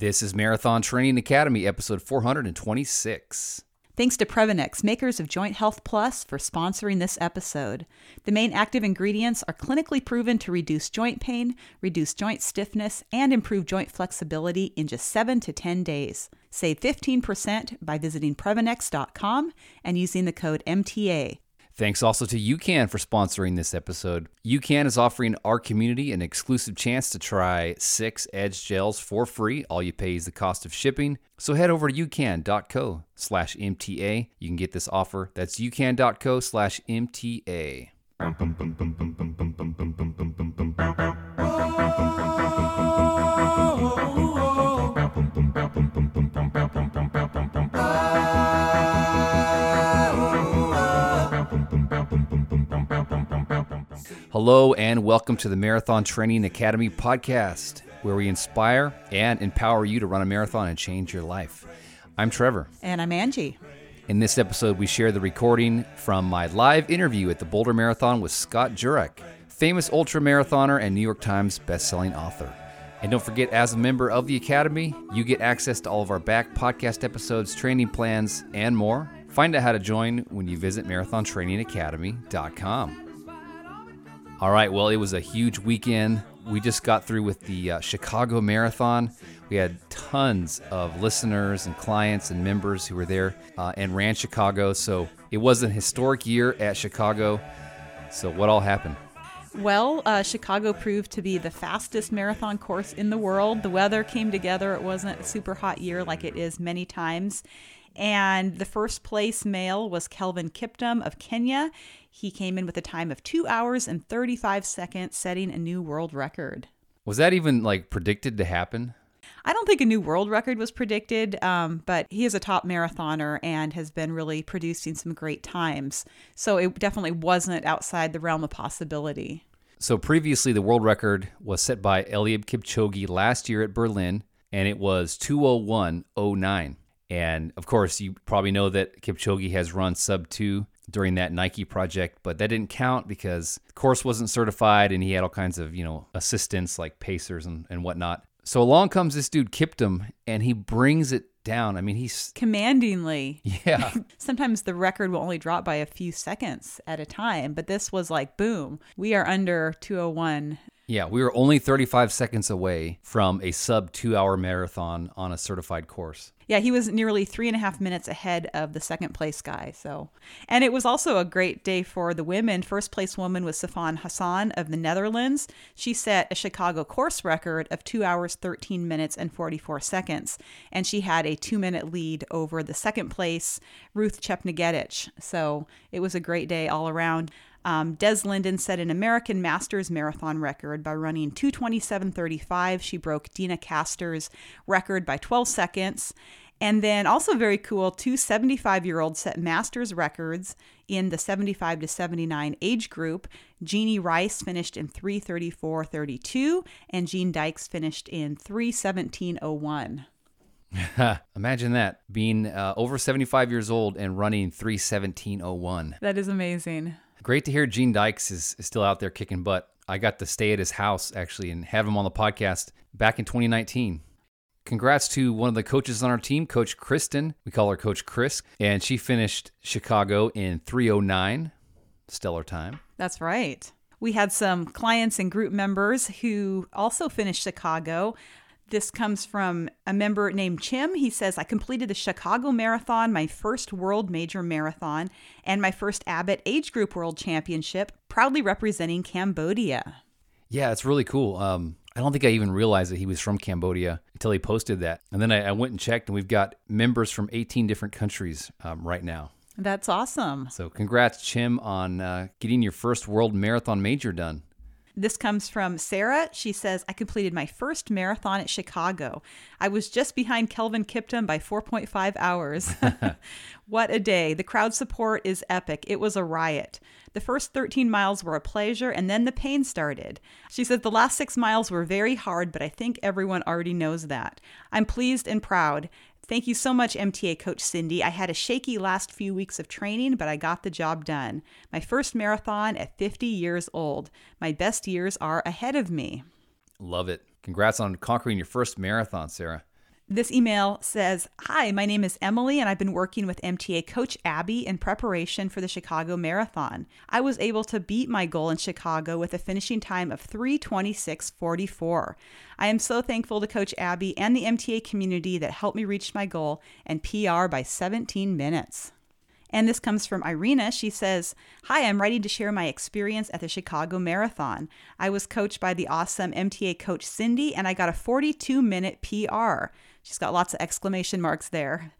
This is Marathon Training Academy, episode 426. Thanks to Previnex, makers of Joint Health Plus, for sponsoring this episode. The main active ingredients are clinically proven to reduce joint pain, reduce joint stiffness, and improve joint flexibility in just 7 to 10 days. Save 15% by visiting Previnex.com and using the code MTA. Thanks also to UCAN for sponsoring this episode. UCAN is offering our community an exclusive chance to try six Edge gels for free. All you pay is the cost of shipping. So head over to ucan.co slash MTA. You can get this offer. That's ucan.co slash MTA. Oh, oh, oh. Hello, and welcome to the Marathon Training Academy podcast, where we inspire and empower you to run a marathon and change your life. I'm Trevor. And I'm Angie. In this episode, we share the recording from my live interview at the Boulder Marathon with Scott Jurek, famous ultra marathoner and New York Times bestselling author. And don't forget, as a member of the Academy, you get access to all of our back podcast episodes, training plans, and more. Find out how to join when you visit marathontrainingacademy.com. All right, well, it was a huge weekend. We just got through with the uh, Chicago Marathon. We had tons of listeners and clients and members who were there uh, and ran Chicago. So it was an historic year at Chicago. So, what all happened? Well, uh, Chicago proved to be the fastest marathon course in the world. The weather came together. It wasn't a super hot year like it is many times. And the first place male was Kelvin Kiptum of Kenya. He came in with a time of two hours and 35 seconds, setting a new world record. Was that even like predicted to happen? I don't think a new world record was predicted, um, but he is a top marathoner and has been really producing some great times. So it definitely wasn't outside the realm of possibility. So previously, the world record was set by Eliud Kipchoge last year at Berlin, and it was 201.09. And of course, you probably know that Kipchoge has run sub two during that Nike project, but that didn't count because the course wasn't certified and he had all kinds of, you know, assistants like pacers and, and whatnot. So along comes this dude Kiptum and he brings it down. I mean, he's commandingly. Yeah. Sometimes the record will only drop by a few seconds at a time, but this was like boom. We are under 201 yeah, we were only 35 seconds away from a sub two hour marathon on a certified course. Yeah, he was nearly three and a half minutes ahead of the second place guy. So, and it was also a great day for the women. First place woman was Sifan Hassan of the Netherlands. She set a Chicago course record of two hours, 13 minutes, and 44 seconds. And she had a two minute lead over the second place, Ruth Chepngetich. So it was a great day all around. Um, Des Linden set an American Masters marathon record by running 227.35. She broke Deena Kastor's record by 12 seconds. And then also very cool, two 75 year olds set masters records in the 75 to 79 age group. Jeannie Rice finished in 334.32 and Gene Dykes finished in 317.01. Imagine that being uh, over 75 years old and running 317.01. That is amazing. Great to hear Gene Dykes is, is still out there kicking butt. I got to stay at his house actually and have him on the podcast back in 2019. Congrats to one of the coaches on our team, Coach Kristen. We call her Coach Chris, and she finished Chicago in 309, stellar time. That's right. We had some clients and group members who also finished Chicago. This comes from a member named Chim. He says, I completed the Chicago Marathon, my first world major marathon, and my first Abbott Age Group World Championship, proudly representing Cambodia. Yeah, it's really cool. Um, I don't think I even realized that he was from Cambodia until he posted that. And then I, I went and checked, and we've got members from 18 different countries um, right now. That's awesome. So, congrats, Chim, on uh, getting your first world marathon major done. This comes from Sarah. She says, I completed my first marathon at Chicago. I was just behind Kelvin Kiptum by 4.5 hours. what a day. The crowd support is epic. It was a riot. The first 13 miles were a pleasure, and then the pain started. She says, The last six miles were very hard, but I think everyone already knows that. I'm pleased and proud. Thank you so much, MTA Coach Cindy. I had a shaky last few weeks of training, but I got the job done. My first marathon at 50 years old. My best years are ahead of me. Love it. Congrats on conquering your first marathon, Sarah. This email says Hi, my name is Emily, and I've been working with MTA coach Abby in preparation for the Chicago Marathon. I was able to beat my goal in Chicago with a finishing time of 326.44. I am so thankful to Coach Abby and the MTA community that helped me reach my goal and PR by 17 minutes. And this comes from Irina. She says, Hi, I'm ready to share my experience at the Chicago Marathon. I was coached by the awesome MTA coach Cindy, and I got a 42 minute PR. She's got lots of exclamation marks there.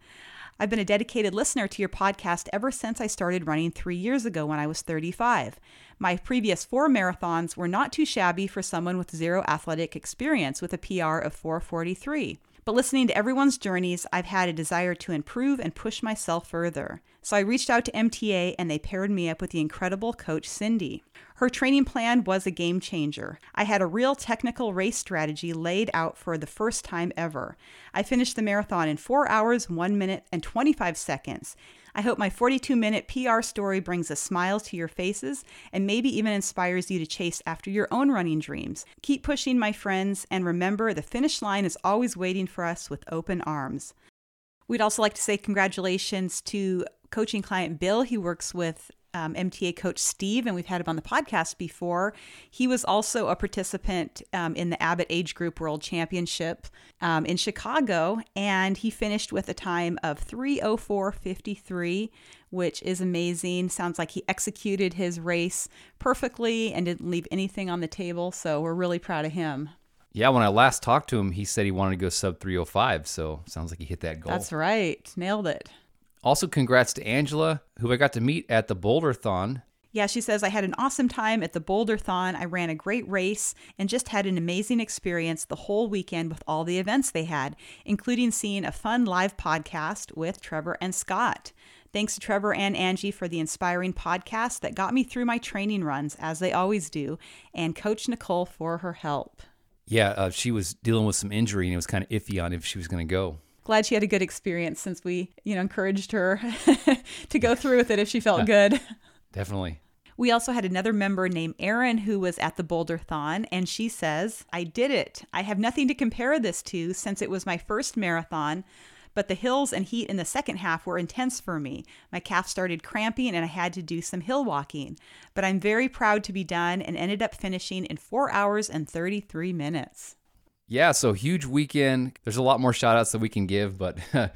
I've been a dedicated listener to your podcast ever since I started running three years ago when I was 35. My previous four marathons were not too shabby for someone with zero athletic experience with a PR of 443. But listening to everyone's journeys, I've had a desire to improve and push myself further. So I reached out to MTA and they paired me up with the incredible coach Cindy. Her training plan was a game changer. I had a real technical race strategy laid out for the first time ever. I finished the marathon in 4 hours, 1 minute, and 25 seconds. I hope my 42 minute PR story brings a smile to your faces and maybe even inspires you to chase after your own running dreams. Keep pushing, my friends, and remember the finish line is always waiting for us with open arms. We'd also like to say congratulations to coaching client Bill. He works with um, MTA coach Steve, and we've had him on the podcast before. He was also a participant um, in the Abbott Age Group World Championship um, in Chicago, and he finished with a time of 304.53, which is amazing. Sounds like he executed his race perfectly and didn't leave anything on the table, so we're really proud of him. Yeah, when I last talked to him, he said he wanted to go sub 305, so sounds like he hit that goal. That's right. Nailed it. Also, congrats to Angela, who I got to meet at the Boulderthon. Yeah, she says, I had an awesome time at the Boulderthon. I ran a great race and just had an amazing experience the whole weekend with all the events they had, including seeing a fun live podcast with Trevor and Scott. Thanks to Trevor and Angie for the inspiring podcast that got me through my training runs, as they always do, and Coach Nicole for her help. Yeah, uh, she was dealing with some injury and it was kind of iffy on if she was going to go glad she had a good experience since we, you know, encouraged her to go through with it if she felt good. Definitely. We also had another member named Erin who was at the Boulderthon, and she says, I did it. I have nothing to compare this to since it was my first marathon, but the hills and heat in the second half were intense for me. My calf started cramping and I had to do some hill walking. But I'm very proud to be done and ended up finishing in 4 hours and 33 minutes. Yeah, so huge weekend. There's a lot more shout outs that we can give, but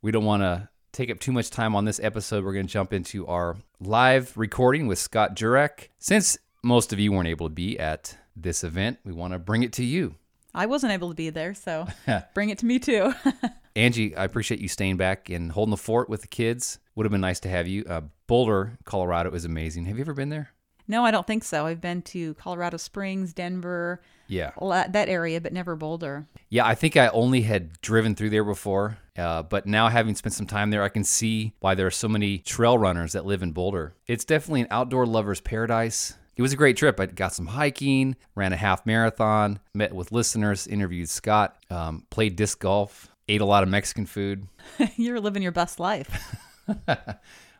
we don't want to take up too much time on this episode. We're going to jump into our live recording with Scott Jurek. Since most of you weren't able to be at this event, we want to bring it to you. I wasn't able to be there, so bring it to me too. Angie, I appreciate you staying back and holding the fort with the kids. Would have been nice to have you. Uh, Boulder, Colorado is amazing. Have you ever been there? No, I don't think so. I've been to Colorado Springs, Denver, yeah, that area, but never Boulder. Yeah, I think I only had driven through there before, uh, but now having spent some time there, I can see why there are so many trail runners that live in Boulder. It's definitely an outdoor lover's paradise. It was a great trip. I got some hiking, ran a half marathon, met with listeners, interviewed Scott, um, played disc golf, ate a lot of Mexican food. You're living your best life.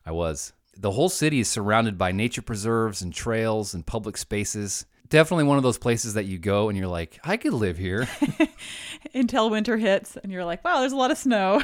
I was. The whole city is surrounded by nature preserves and trails and public spaces. Definitely one of those places that you go and you're like, I could live here. Until winter hits and you're like, wow, there's a lot of snow.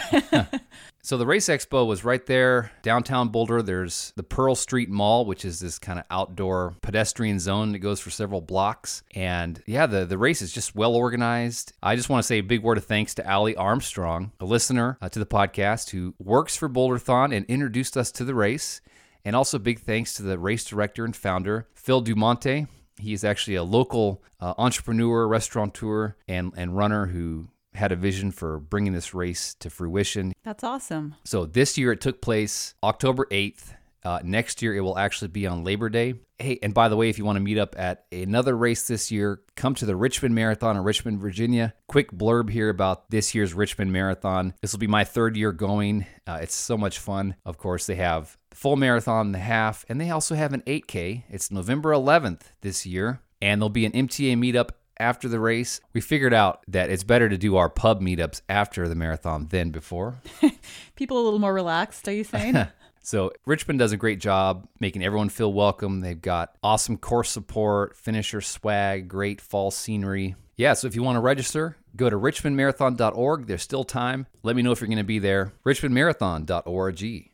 so the Race Expo was right there, downtown Boulder. There's the Pearl Street Mall, which is this kind of outdoor pedestrian zone that goes for several blocks. And yeah, the, the race is just well organized. I just want to say a big word of thanks to Allie Armstrong, a listener uh, to the podcast who works for Boulderthon and introduced us to the race. And also, big thanks to the race director and founder, Phil Dumonte. He is actually a local uh, entrepreneur, restaurateur, and, and runner who had a vision for bringing this race to fruition. That's awesome. So this year it took place October 8th. Uh, next year it will actually be on Labor Day. Hey, and by the way, if you want to meet up at another race this year, come to the Richmond Marathon in Richmond, Virginia. Quick blurb here about this year's Richmond Marathon. This will be my third year going. Uh, it's so much fun. Of course, they have full marathon, the half, and they also have an 8K. It's November 11th this year, and there'll be an MTA meetup after the race. We figured out that it's better to do our pub meetups after the marathon than before. People a little more relaxed, are you saying? So Richmond does a great job making everyone feel welcome. They've got awesome course support, finisher swag, great fall scenery. Yeah, so if you want to register, go to richmondmarathon.org. There's still time. Let me know if you're going to be there. richmondmarathon.org.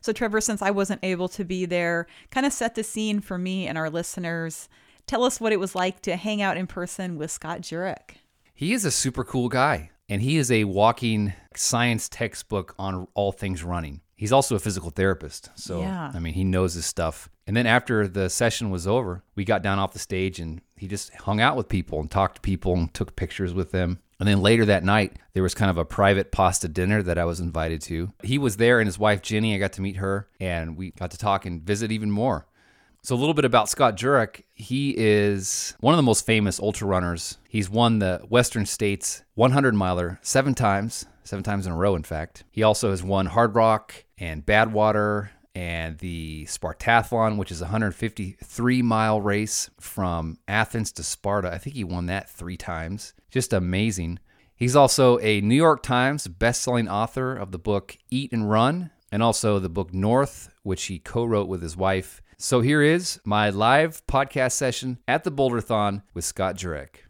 So, Trevor, since I wasn't able to be there, kind of set the scene for me and our listeners. Tell us what it was like to hang out in person with Scott Jurek. He is a super cool guy, and he is a walking science textbook on all things running. He's also a physical therapist. So, Yeah. I mean, he knows his stuff. And then after the session was over, we got down off the stage and he just hung out with people and talked to people and took pictures with them. And then later that night, there was kind of a private pasta dinner that I was invited to. He was there and his wife, Jenny, I got to meet her and we got to talk and visit even more. So, a little bit about Scott Jurek. He is one of the most famous ultra runners. He's won the Western States 100 miler seven times, seven times in a row, in fact. He also has won Hardrock and Badwater and the Spartathlon, which is a 153 mile race from Athens to Sparta. I think he won that three times. Just amazing. He's also a New York Times best-selling author of the book Eat and Run and also the book North, which he co-wrote with his wife. So here is my live podcast session at the Boulderthon with Scott Jurek.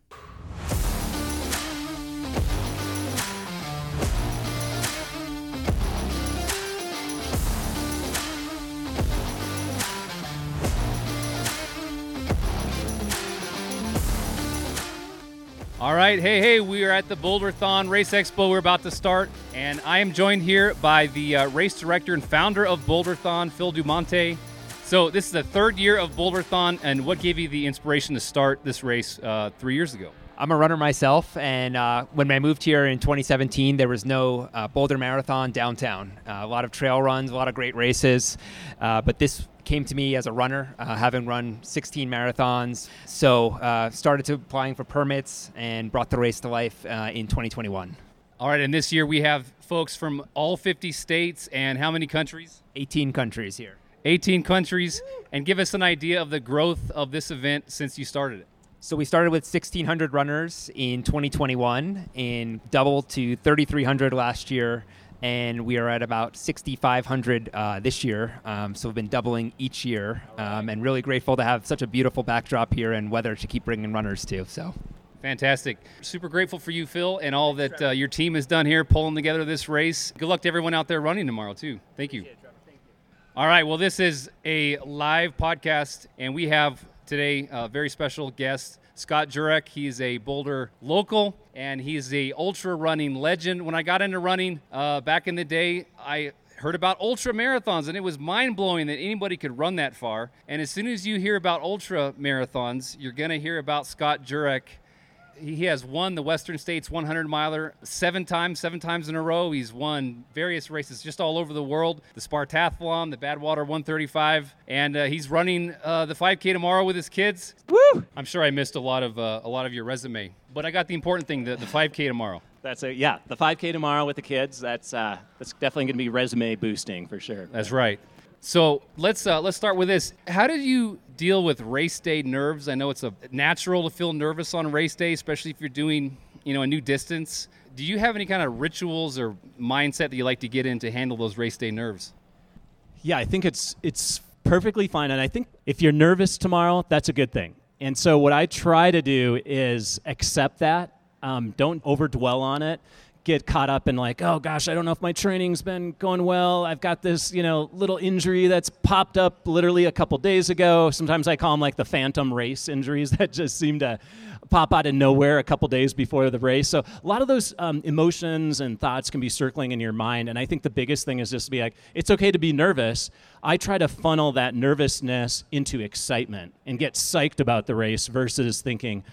All right, hey, hey, we are at the Boulderthon Race Expo. We're about to start, and I am joined here by the uh, race director and founder of Boulderthon, Phil Dumonte. So, this is the third year of Boulderthon, and what gave you the inspiration to start this race uh, three years ago? I'm a runner myself, and uh, when I moved here in 2017, there was no uh, Boulder Marathon downtown. Uh, a lot of trail runs, a lot of great races, uh, but this came to me as a runner, uh, having run 16 marathons. So uh, started to applying for permits and brought the race to life uh, in 2021. All right, and this year we have folks from all 50 states and how many countries? 18 countries here. 18 countries. And give us an idea of the growth of this event since you started it. So we started with 1,600 runners in 2021 and doubled to 3,300 last year. And we are at about 6,500 uh, this year. Um, so we've been doubling each year um, and really grateful to have such a beautiful backdrop here and weather to keep bringing runners to. So Fantastic. Super grateful for you, Phil, and all that uh, your team has done here pulling together this race. Good luck to everyone out there running tomorrow, too. Thank you. All right. Well, this is a live podcast, and we have today a very special guest, Scott Jurek. He's a Boulder local, and he's a ultra running legend. When I got into running uh, back in the day, I heard about ultra marathons, and it was mind blowing that anybody could run that far. And as soon as you hear about ultra marathons, you're going to hear about Scott Jurek. He has won the Western States 100 miler seven times, seven times in a row. He's won various races just all over the world the Spartathlon, the Badwater 135, and uh, he's running uh, the 5K tomorrow with his kids. Woo! I'm sure I missed a lot of uh, a lot of your resume, but I got the important thing the, the 5K tomorrow. That's a yeah. The 5K tomorrow with the kids. That's uh, that's definitely going to be resume boosting for sure. That's right. So let's uh, let's start with this. How did you deal with race day nerves? I know it's a natural to feel nervous on race day, especially if you're doing you know a new distance. Do you have any kind of rituals or mindset that you like to get in to handle those race day nerves? Yeah, I think it's it's perfectly fine, and I think if you're nervous tomorrow, that's a good thing. And so what I try to do is accept that. Um, don't overdwell on it. Get caught up in like, oh gosh, I don't know if my training's been going well. I've got this, you know, little injury that's popped up literally a couple days ago. Sometimes I call them like the phantom race injuries that just seem to pop out of nowhere a couple days before the race. So a lot of those um, emotions and thoughts can be circling in your mind. And I think the biggest thing is just to be like, it's okay to be nervous. I try to funnel that nervousness into excitement and get psyched about the race versus thinking,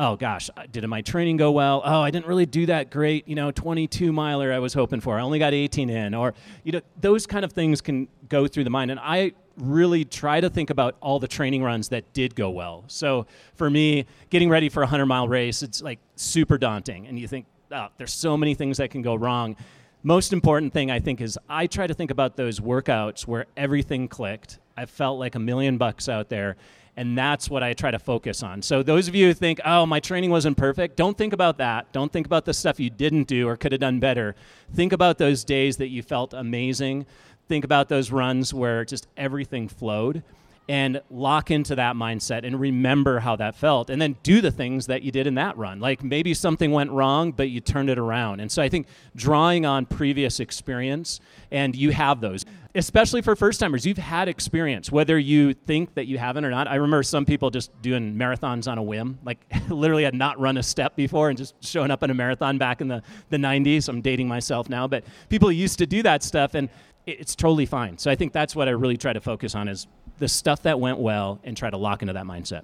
oh gosh, uh, did my training go well? Oh, I didn't really do that great, you know, 22 miler I was hoping for. I only got 18 in. Or, you know, those kind of things can go through the mind. And I really try to think about all the training runs that did go well. So for me, getting ready for a 100 mile race, it's like super daunting. And you think, oh, there's so many things that can go wrong. Most important thing I think is I try to think about those workouts where everything clicked. I felt like a million bucks out there and that's what I try to focus on. So those of you who think, "Oh, my training wasn't perfect," don't think about that. Don't think about the stuff you didn't do or could have done better. Think about those days that you felt amazing. Think about those runs where just everything flowed. and lock into that mindset and remember how that felt and then do the things that you did in that run like maybe something went wrong but you turned it around and so i think drawing on previous experience and you have those especially for first timers you've had experience whether you think that you haven't or not i remember some people just doing marathons on a whim like literally had not run a step before and just showing up in a marathon back in the, the 90s i'm dating myself now but people used to do that stuff and it's totally fine so i think that's what i really try to focus on is the stuff that went well and try to lock into that mindset.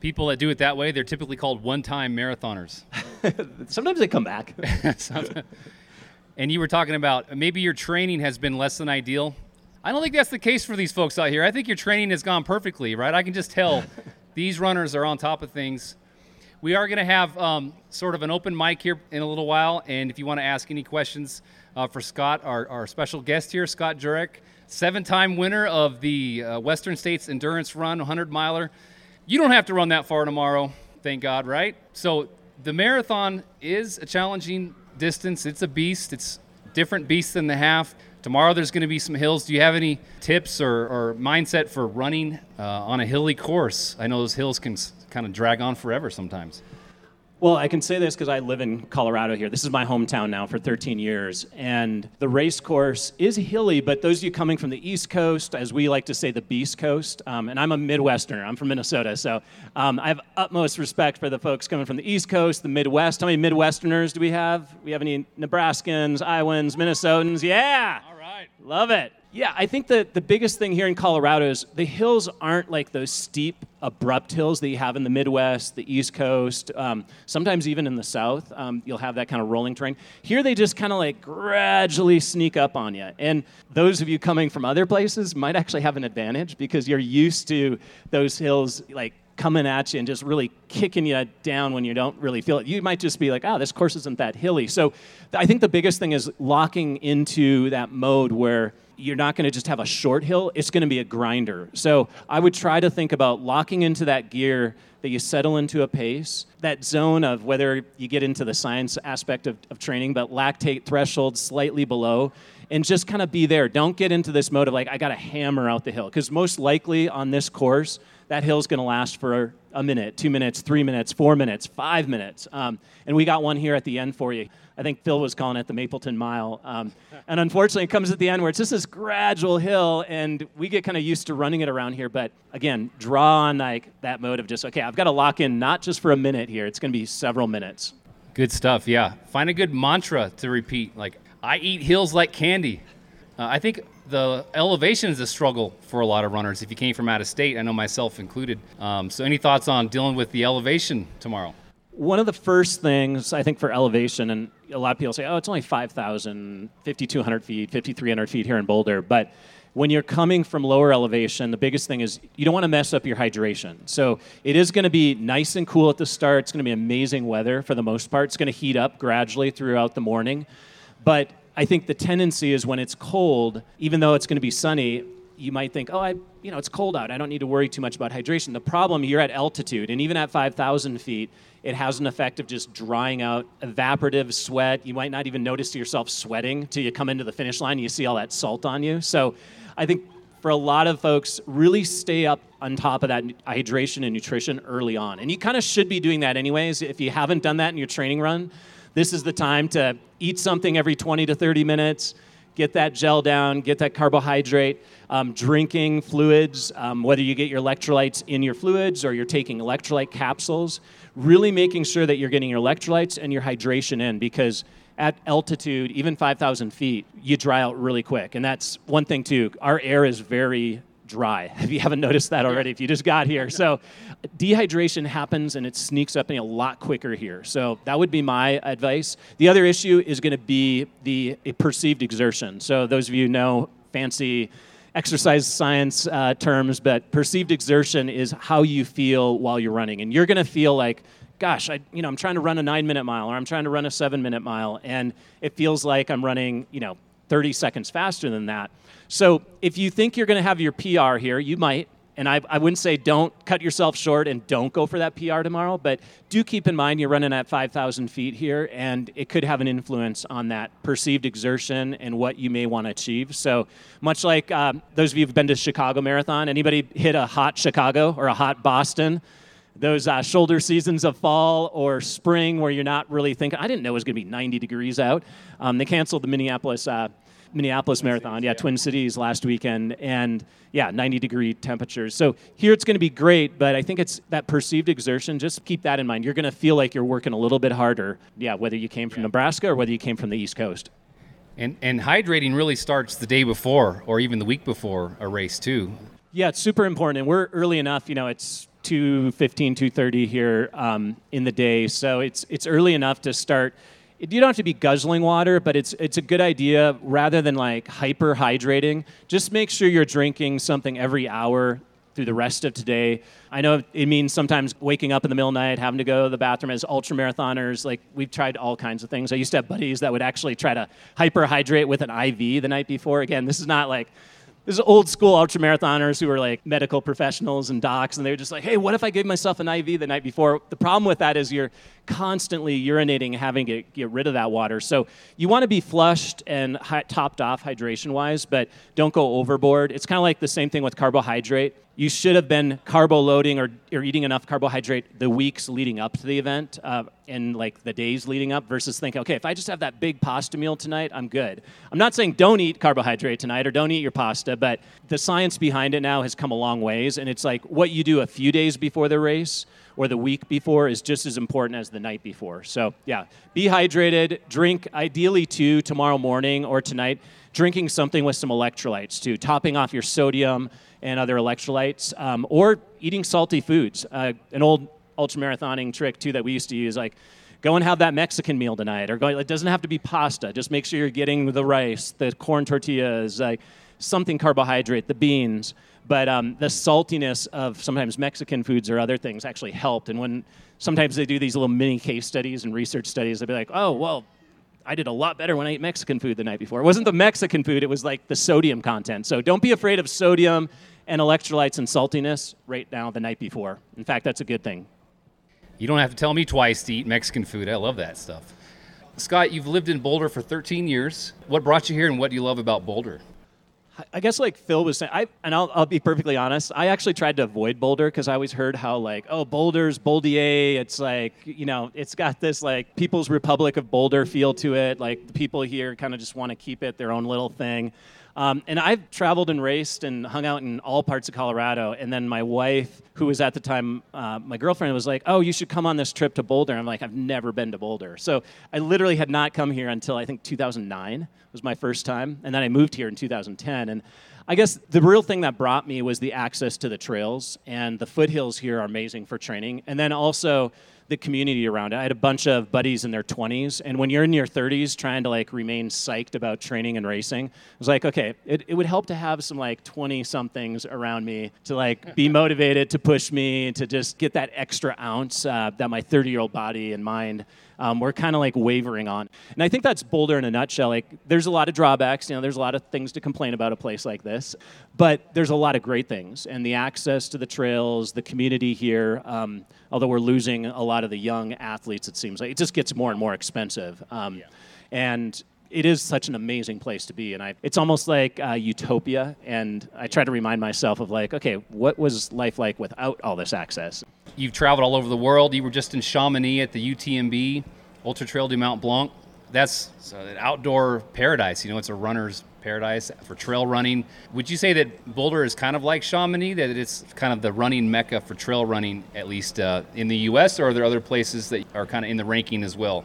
People that do it that way, they're typically called one-time marathoners. Sometimes they come back. and you were talking about maybe your training has been less than ideal. I don't think that's the case for these folks out here. I think your training has gone perfectly, right? I can just tell these runners are on top of things. We are going to have um, sort of an open mic here in a little while, and if you want to ask any questions uh, for Scott, our, our special guest here, Scott Jurek, seven time winner of the uh, Western States Endurance Run 100 miler. You don't have to run that far tomorrow, thank God, right? So the marathon is a challenging distance. It's a beast. It's different beast than the half. Tomorrow there's going to be some hills. Do you have any tips or, or mindset for running uh, on a hilly course? I know those hills can kind of drag on forever sometimes. Well, I can say this because I live in Colorado here. This is my hometown now for 13 years. And the race course is hilly, but those of you coming from the East Coast, as we like to say, the Beast Coast, um, and I'm a Midwesterner, I'm from Minnesota. So um, I have utmost respect for the folks coming from the East Coast, the Midwest. How many Midwesterners do we have? We have any Nebraskans, Iowans, Minnesotans? Yeah. All right. Love it. Yeah, I think that the biggest thing here in Colorado is the hills aren't like those steep, abrupt hills that you have in the Midwest, the East Coast, um, sometimes even in the South. Um, you'll have that kind of rolling terrain. Here, they just kind of like gradually sneak up on you. And those of you coming from other places might actually have an advantage because you're used to those hills like coming at you and just really kicking you down when you don't really feel it. You might just be like, oh, this course isn't that hilly. So I think the biggest thing is locking into that mode where you're not going to just have a short hill, it's going to be a grinder. So I would try to think about locking into that gear that you settle into a pace, that zone of whether you get into the science aspect of, of training, but lactate threshold slightly below, and just kind of be there. Don't get into this mode of like, I got to hammer out the hill. Because most likely on this course, that hill's going to last for a minute, two minutes, three minutes, four minutes, five minutes. Um, and we got one here at the end for you. I think Phil was calling it the Mapleton Mile. Um, and unfortunately, it comes at the end where it's just this gradual hill, and we get kind of used to running it around here. But again, draw on like that mode of just okay, I've got to lock in not just for a minute here; it's going to be several minutes. Good stuff. Yeah, find a good mantra to repeat. Like I eat hills like candy. Uh, I think the elevation is a struggle for a lot of runners. If you came from out of state, I know myself included. Um, so, any thoughts on dealing with the elevation tomorrow? one of the first things I think for elevation, and a lot of people say, oh, it's only 5,000, 5,200 feet, 5,300 feet here in Boulder. But when you're coming from lower elevation, the biggest thing is you don't want to mess up your hydration. So it is going to be nice and cool at the start. It's going to be amazing weather for the most part. It's going to heat up gradually throughout the morning. But I think the tendency is when it's cold, even though it's going to be sunny, you might think, oh, I, you know, it's cold out. I don't need to worry too much about hydration. The problem, you're at altitude, and even at 5,000 feet, it has an effect of just drying out evaporative sweat. You might not even notice yourself sweating till you come into the finish line. And you see all that salt on you. So I think for a lot of folks, really stay up on top of that hydration and nutrition early on. And you kind of should be doing that anyways. If you haven't done that in your training run, this is the time to eat something every 20 to 30 minutes get that gel down, get that carbohydrate, um, drinking fluids, um, whether you get your electrolytes in your fluids or you're taking electrolyte capsules, really making sure that you're getting your electrolytes and your hydration in because at altitude, even 5,000 feet, you dry out really quick. And that's one thing, too. Our air is very dry. If you haven't noticed that already, if you just got here. So dehydration happens and it sneaks up in a lot quicker here. So that would be my advice. The other issue is going to be the perceived exertion. So those of you know fancy exercise science uh, terms, but perceived exertion is how you feel while you're running. And you're going to feel like, gosh, I, you know, I'm trying to run a nine minute mile or I'm trying to run a seven minute mile, and it feels like I'm running, you know, 30 seconds faster than that. So if you think you're going to have your PR here, you might. and I, I wouldn't say don't cut yourself short and don't go for that PR tomorrow, but do keep in mind you're running at 5,000 feet here, and it could have an influence on that perceived exertion and what you may want to achieve. So, much like uh, those of you who've been to Chicago Marathon, anybody hit a hot Chicago or a hot Boston? Those uh, shoulder seasons of fall or spring where you're not really thinking, I didn't know it was going to be 90 degrees out. Um, they canceled the Minneapolis. Uh, Minneapolis Twin Marathon, Cities, yeah, yeah, Twin Cities last weekend, and yeah, 90 degree temperatures. So here it's going to be great, but I think it's that perceived exertion. Just keep that in mind. You're going to feel like you're working a little bit harder, yeah, whether you came from yeah. Nebraska or whether you came from the East Coast. And and hydrating really starts the day before or even the week before a race too. Yeah, it's super important, and we're early enough. You know, it's 2:15, 2:30 here um, in the day, so it's it's early enough to start you don't have to be guzzling water, but it's it's a good idea rather than like hyper hydrating. Just make sure you're drinking something every hour through the rest of today. I know it means sometimes waking up in the middle of the night, having to go to the bathroom as ultra marathoners. Like we've tried all kinds of things. I used to have buddies that would actually try to hyper hydrate with an IV the night before. Again, this is not like this is old school ultra marathoners who were like medical professionals and docs, and they were just like, hey, what if I gave myself an IV the night before? The problem with that is you're constantly urinating having to get rid of that water. So you want to be flushed and topped off hydration wise, but don't go overboard. It's kind of like the same thing with carbohydrate you should have been carbo loading or, or eating enough carbohydrate the weeks leading up to the event uh, and like the days leading up versus thinking, okay, if I just have that big pasta meal tonight, I'm good. I'm not saying don't eat carbohydrate tonight or don't eat your pasta, but the science behind it now has come a long ways. And it's like what you do a few days before the race or the week before is just as important as the night before. So, yeah, be hydrated, drink ideally two tomorrow morning or tonight, drinking something with some electrolytes too, topping off your sodium and other electrolytes, um, or eating salty foods. Uh, an old ultramarathoning trick too that we used to use, like go and have that Mexican meal tonight, or go. It doesn't have to be pasta. Just make sure you're getting the rice, the corn tortillas, like something carbohydrate, the beans. But um, the saltiness of sometimes Mexican foods or other things actually helped. And when sometimes they do these little mini case studies and research studies, they'll be like, oh, well, I did a lot better when I ate Mexican food the night before. It wasn't the Mexican food, it was like the sodium content. So don't be afraid of sodium and electrolytes and saltiness right now the night before. In fact, that's a good thing. You don't have to tell me twice to eat Mexican food. I love that stuff. Scott, you've lived in Boulder for 13 years. What brought you here and what do you love about Boulder? I guess like Phil was saying, I, and I'll, I'll be perfectly honest. I actually tried to avoid Boulder because I always heard how like, oh, Boulder's Bouldier. It's like you know, it's got this like People's Republic of Boulder feel to it. Like the people here kind of just want to keep it their own little thing. Um, and I've traveled and raced and hung out in all parts of Colorado. And then my wife, who was at the time uh, my girlfriend, was like, "Oh, you should come on this trip to Boulder." I'm like, "I've never been to Boulder." So I literally had not come here until I think 2009 was my first time, and then I moved here in 2010. And I guess the real thing that brought me was the access to the trails, and the foothills here are amazing for training. And then also the community around it. I had a bunch of buddies in their 20s, and when you're in your 30s trying to like remain psyched about training and racing, I was like, okay, it, it would help to have some like 20 somethings around me to like be motivated to push me to just get that extra ounce uh, that my 30 year old body and mind um, we're kind of like wavering on. And I think that's Boulder in a nutshell. Like, there's a lot of drawbacks. You know, there's a lot of things to complain about a place like this, but there's a lot of great things. And the access to the trails, the community here. Um, although we're losing a lot of the young athletes, it seems like it just gets more and more expensive. Um, yeah. And it is such an amazing place to be and I, it's almost like uh, utopia and i try to remind myself of like okay what was life like without all this access You've traveled all over the world. You were just in Chamonix at the UTMB Ultra Trail du Mont Blanc. That's an outdoor paradise. You know, it's a runner's paradise for trail running. Would you say that Boulder is kind of like Chamonix, that it's kind of the running mecca for trail running, at least uh, in the U.S., or are there other places that are kind of in the ranking as well?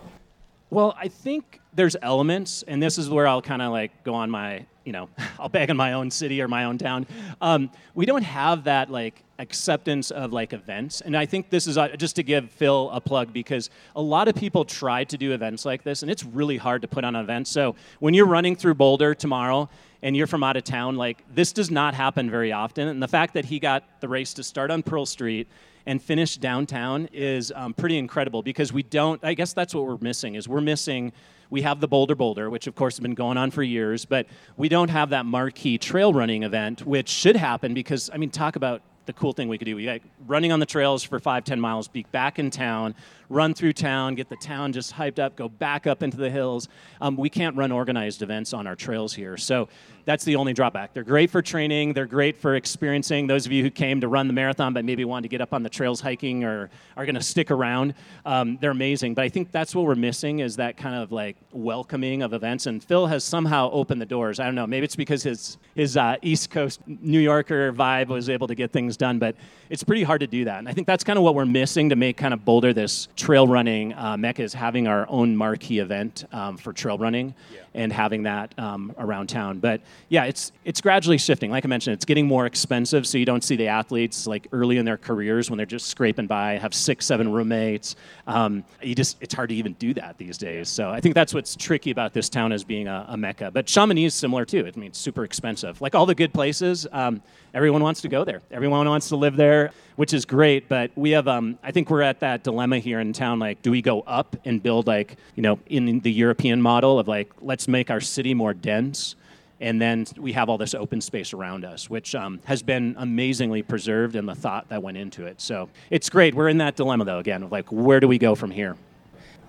Well, I think there's elements, and this is where I'll kind of like go on my, you know, I'll bag on my own city or my own town. Um, we don't have that like acceptance of like events, and I think this is uh, just to give Phil a plug because a lot of people try to do events like this, and it's really hard to put on an event. So when you're running through Boulder tomorrow and you're from out of town, like this does not happen very often, and the fact that he got the race to start on Pearl Street and finish downtown is um, pretty incredible because we don't i guess that's what we're missing is we're missing we have the boulder boulder which of course has been going on for years but we don't have that marquee trail running event which should happen because i mean talk about the cool thing we could do. We like running on the trails for five, ten miles, be back in town, run through town, get the town just hyped up, go back up into the hills. Um, we can't run organized events on our trails here, so that's the only drawback. They're great for training. They're great for experiencing. Those of you who came to run the marathon but maybe wanted to get up on the trails hiking or are going to stick around, um, they're amazing. But I think that's what we're missing is that kind of like welcoming of events. And Phil has somehow opened the doors. I don't know. Maybe it's because his his uh, East Coast New Yorker vibe was able to get things done, but it's pretty hard to do that. And I think that's kind of what we're missing to make kind of Boulder this trail running uh, mecca is having our own marquee event um, for trail running yeah. And having that um, around town. But yeah, it's it's gradually shifting. Like I mentioned, it's getting more expensive, so you don't see the athletes like early in their careers when they're just scraping by, have six, seven roommates. Um, you just it's hard to even do that these days. So I think that's what's tricky about this town as being a, a mecca. But Chamonix is similar too. I mean, it's super expensive. Like all the good places, um, everyone wants to go there. Everyone wants to live there which is great. But we have, um, I think we're at that dilemma here in town. Like, do we go up and build like, you know, in the European model of like, let's make our city more dense, and then we have all this open space around us, which um, has been amazingly preserved and the thought that went into it. So it's great. We're in that dilemma though, again, of like, where do we go from here?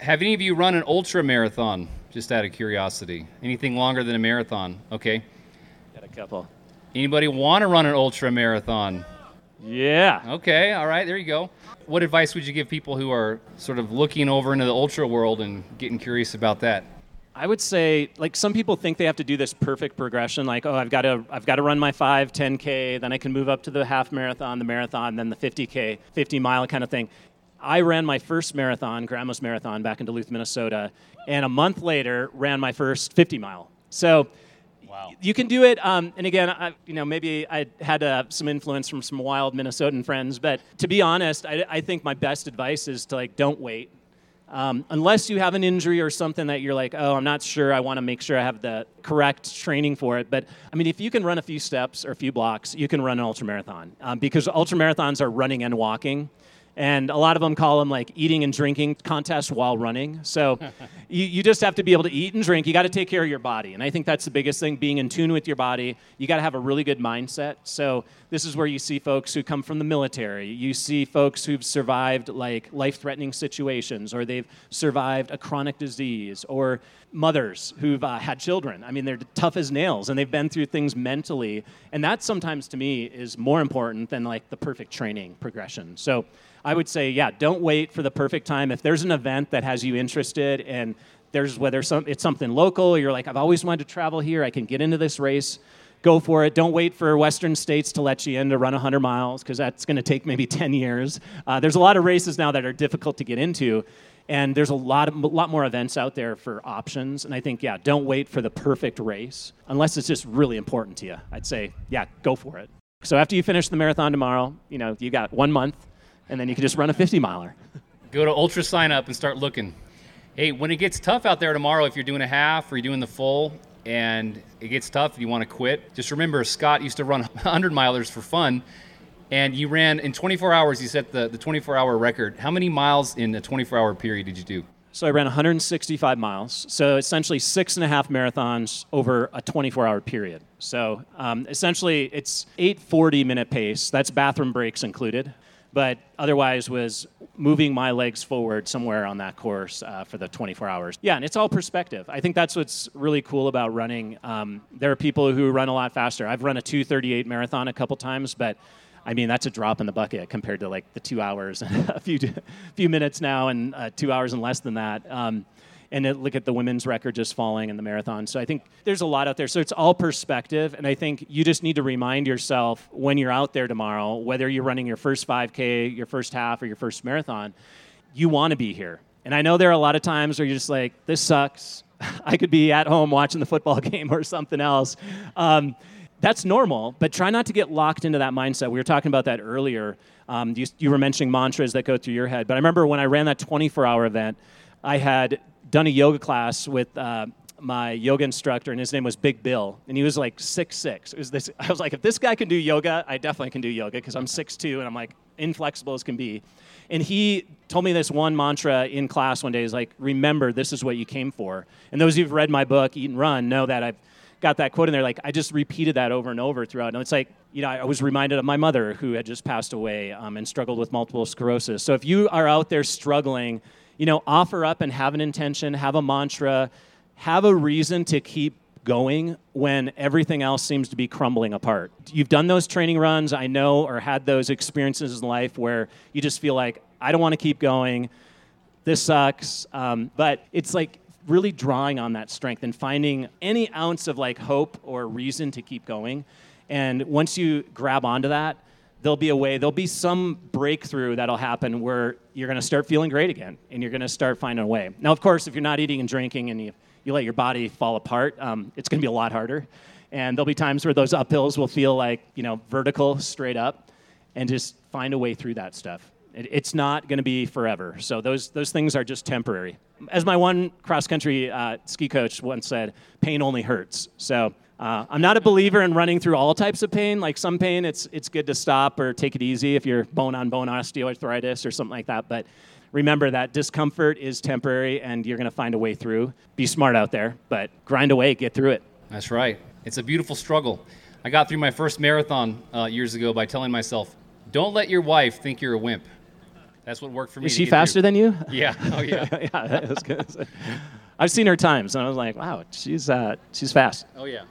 Have any of you run an ultra marathon? Just out of curiosity, anything longer than a marathon? Okay. Got a couple. Anybody want to run an ultra marathon? Yeah. Okay, all right, there you go. What advice would you give people who are sort of looking over into the ultra world and getting curious about that? I would say like some people think they have to do this perfect progression like oh I've got to I've got to run my 5 10k then I can move up to the half marathon the marathon then the 50k 50 mile kind of thing. I ran my first marathon Grandma's marathon back in Duluth Minnesota and a month later ran my first 50 mile. So Wow. You can do it, um, and again, I, you know, maybe I had uh, some influence from some wild Minnesotan friends, but to be honest, I, I think my best advice is to like don't wait. Um, unless you have an injury or something that you're like, oh, I'm not sure, I want to make sure I have the correct training for it. But I mean, if you can run a few steps or a few blocks, you can run an ultramarathon um, because ultramarathons are running and walking and a lot of them call them like eating and drinking contests while running. So you, you just have to be able to eat and drink. You got to take care of your body. And I think that's the biggest thing being in tune with your body. You got to have a really good mindset. So this is where you see folks who come from the military. You see folks who've survived like life threatening situations, or they've survived a chronic disease, or mothers who've uh, had children. I mean, they're tough as nails and they've been through things mentally. And that sometimes to me is more important than like the perfect training progression. So I would say, yeah, don't wait for the perfect time. If there's an event that has you interested and there's whether some, it's something local, you're like, I've always wanted to travel here, I can get into this race, go for it. Don't wait for Western states to let you in to run 100 miles because that's going to take maybe 10 years. Uh, there's a lot of races now that are difficult to get into. And there's a lot, of, a lot more events out there for options. And I think, yeah, don't wait for the perfect race unless it's just really important to you. I'd say, yeah, go for it. So after you finish the marathon tomorrow, you know, you got one month and then you can just run a 50 miler. Go to UltraSignup and start looking. Hey, when it gets tough out there tomorrow, if you're doing a half or you're doing the full, and it gets tough, you want to quit, just remember Scott used to run 100 milers for fun, and you ran in 24 hours. You set the, the 24 hour record. How many miles in a 24 hour period did you do? So I ran 165 miles. So essentially six and a half marathons over a 24 hour period. So um, essentially it's 840 minute pace. That's bathroom breaks included but otherwise was moving my legs forward somewhere on that course uh, for the 24 hours. Yeah, and it's all perspective. I think that's what's really cool about running. Um, there are people who run a lot faster. I've run a 238 marathon a couple times, but I mean that's a drop in the bucket compared to like the two hours a few few minutes now and uh, two hours and less than that. Um, and it, look at the women's record just falling in the marathon. So I think there's a lot out there. So it's all perspective, and I think you just need to remind yourself when you're out there tomorrow, whether you're running your first 5K, your first half, or your first marathon, you want to be here. And I know there are a lot of times where you're just like, this sucks. I could be at home watching the football game or something else. Um, that's normal, but try not to get locked into that mindset. We were talking about that earlier. Um, you, you, were mentioning mantras that go through your head. But I remember when I ran that 24 hour event, I had done a yoga class with uh, my yoga instructor, and his name was Big Bill, and he was like six six. It was this. I was like, if this guy can do yoga, I definitely can do yoga because I'm six two, and I'm like inflexible as can be. And he told me this one mantra in class one day. He's like, remember, this is what you came for. And those who've read my book, Eat and Run, know that I've got that quote in there. Like I just repeated that over and over throughout. And it's like, you know, I was reminded of my mother who had just passed away um, and struggled with multiple sclerosis. So if you are out there struggling, you know, offer up and have an intention, have a mantra, have a reason to keep going when everything else seems to be crumbling apart. You've done those training runs, I know, or had those experiences in life where you just feel like, I don't want to keep going. This sucks. Um, but it's like really drawing on that strength and finding any ounce of like hope or reason to keep going. And once you grab onto that, there'll be a way, there'll be some breakthrough that'll happen where you're going to start feeling great again and you're going to start finding a way. Now, of course, if you're not eating and drinking and you, you let your body fall apart, um, it's going to be a lot harder. And there'll be times where those uphills will feel like, you know, vertical, straight up, and just find a way through that stuff. It, it's not going to be forever. So those, those things are just temporary. As my one cross country uh, ski coach once said, pain only hurts. So uh, I'm not a believer in running through all types of pain. Like some pain, it's, it's good to stop or take it easy if you're bone on bone osteoarthritis or something like that. But remember that discomfort is temporary and you're going to find a way through. Be smart out there, but grind away, get through it. That's right. It's a beautiful struggle. I got through my first marathon uh, years ago by telling myself, don't let your wife think you're a wimp. That's what worked for me. Is she faster through. than you? Yeah. Oh, yeah. yeah, that was good. I've seen her times, and I was like, wow, she's uh, she's fast. Oh yeah.